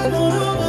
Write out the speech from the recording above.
I don't know.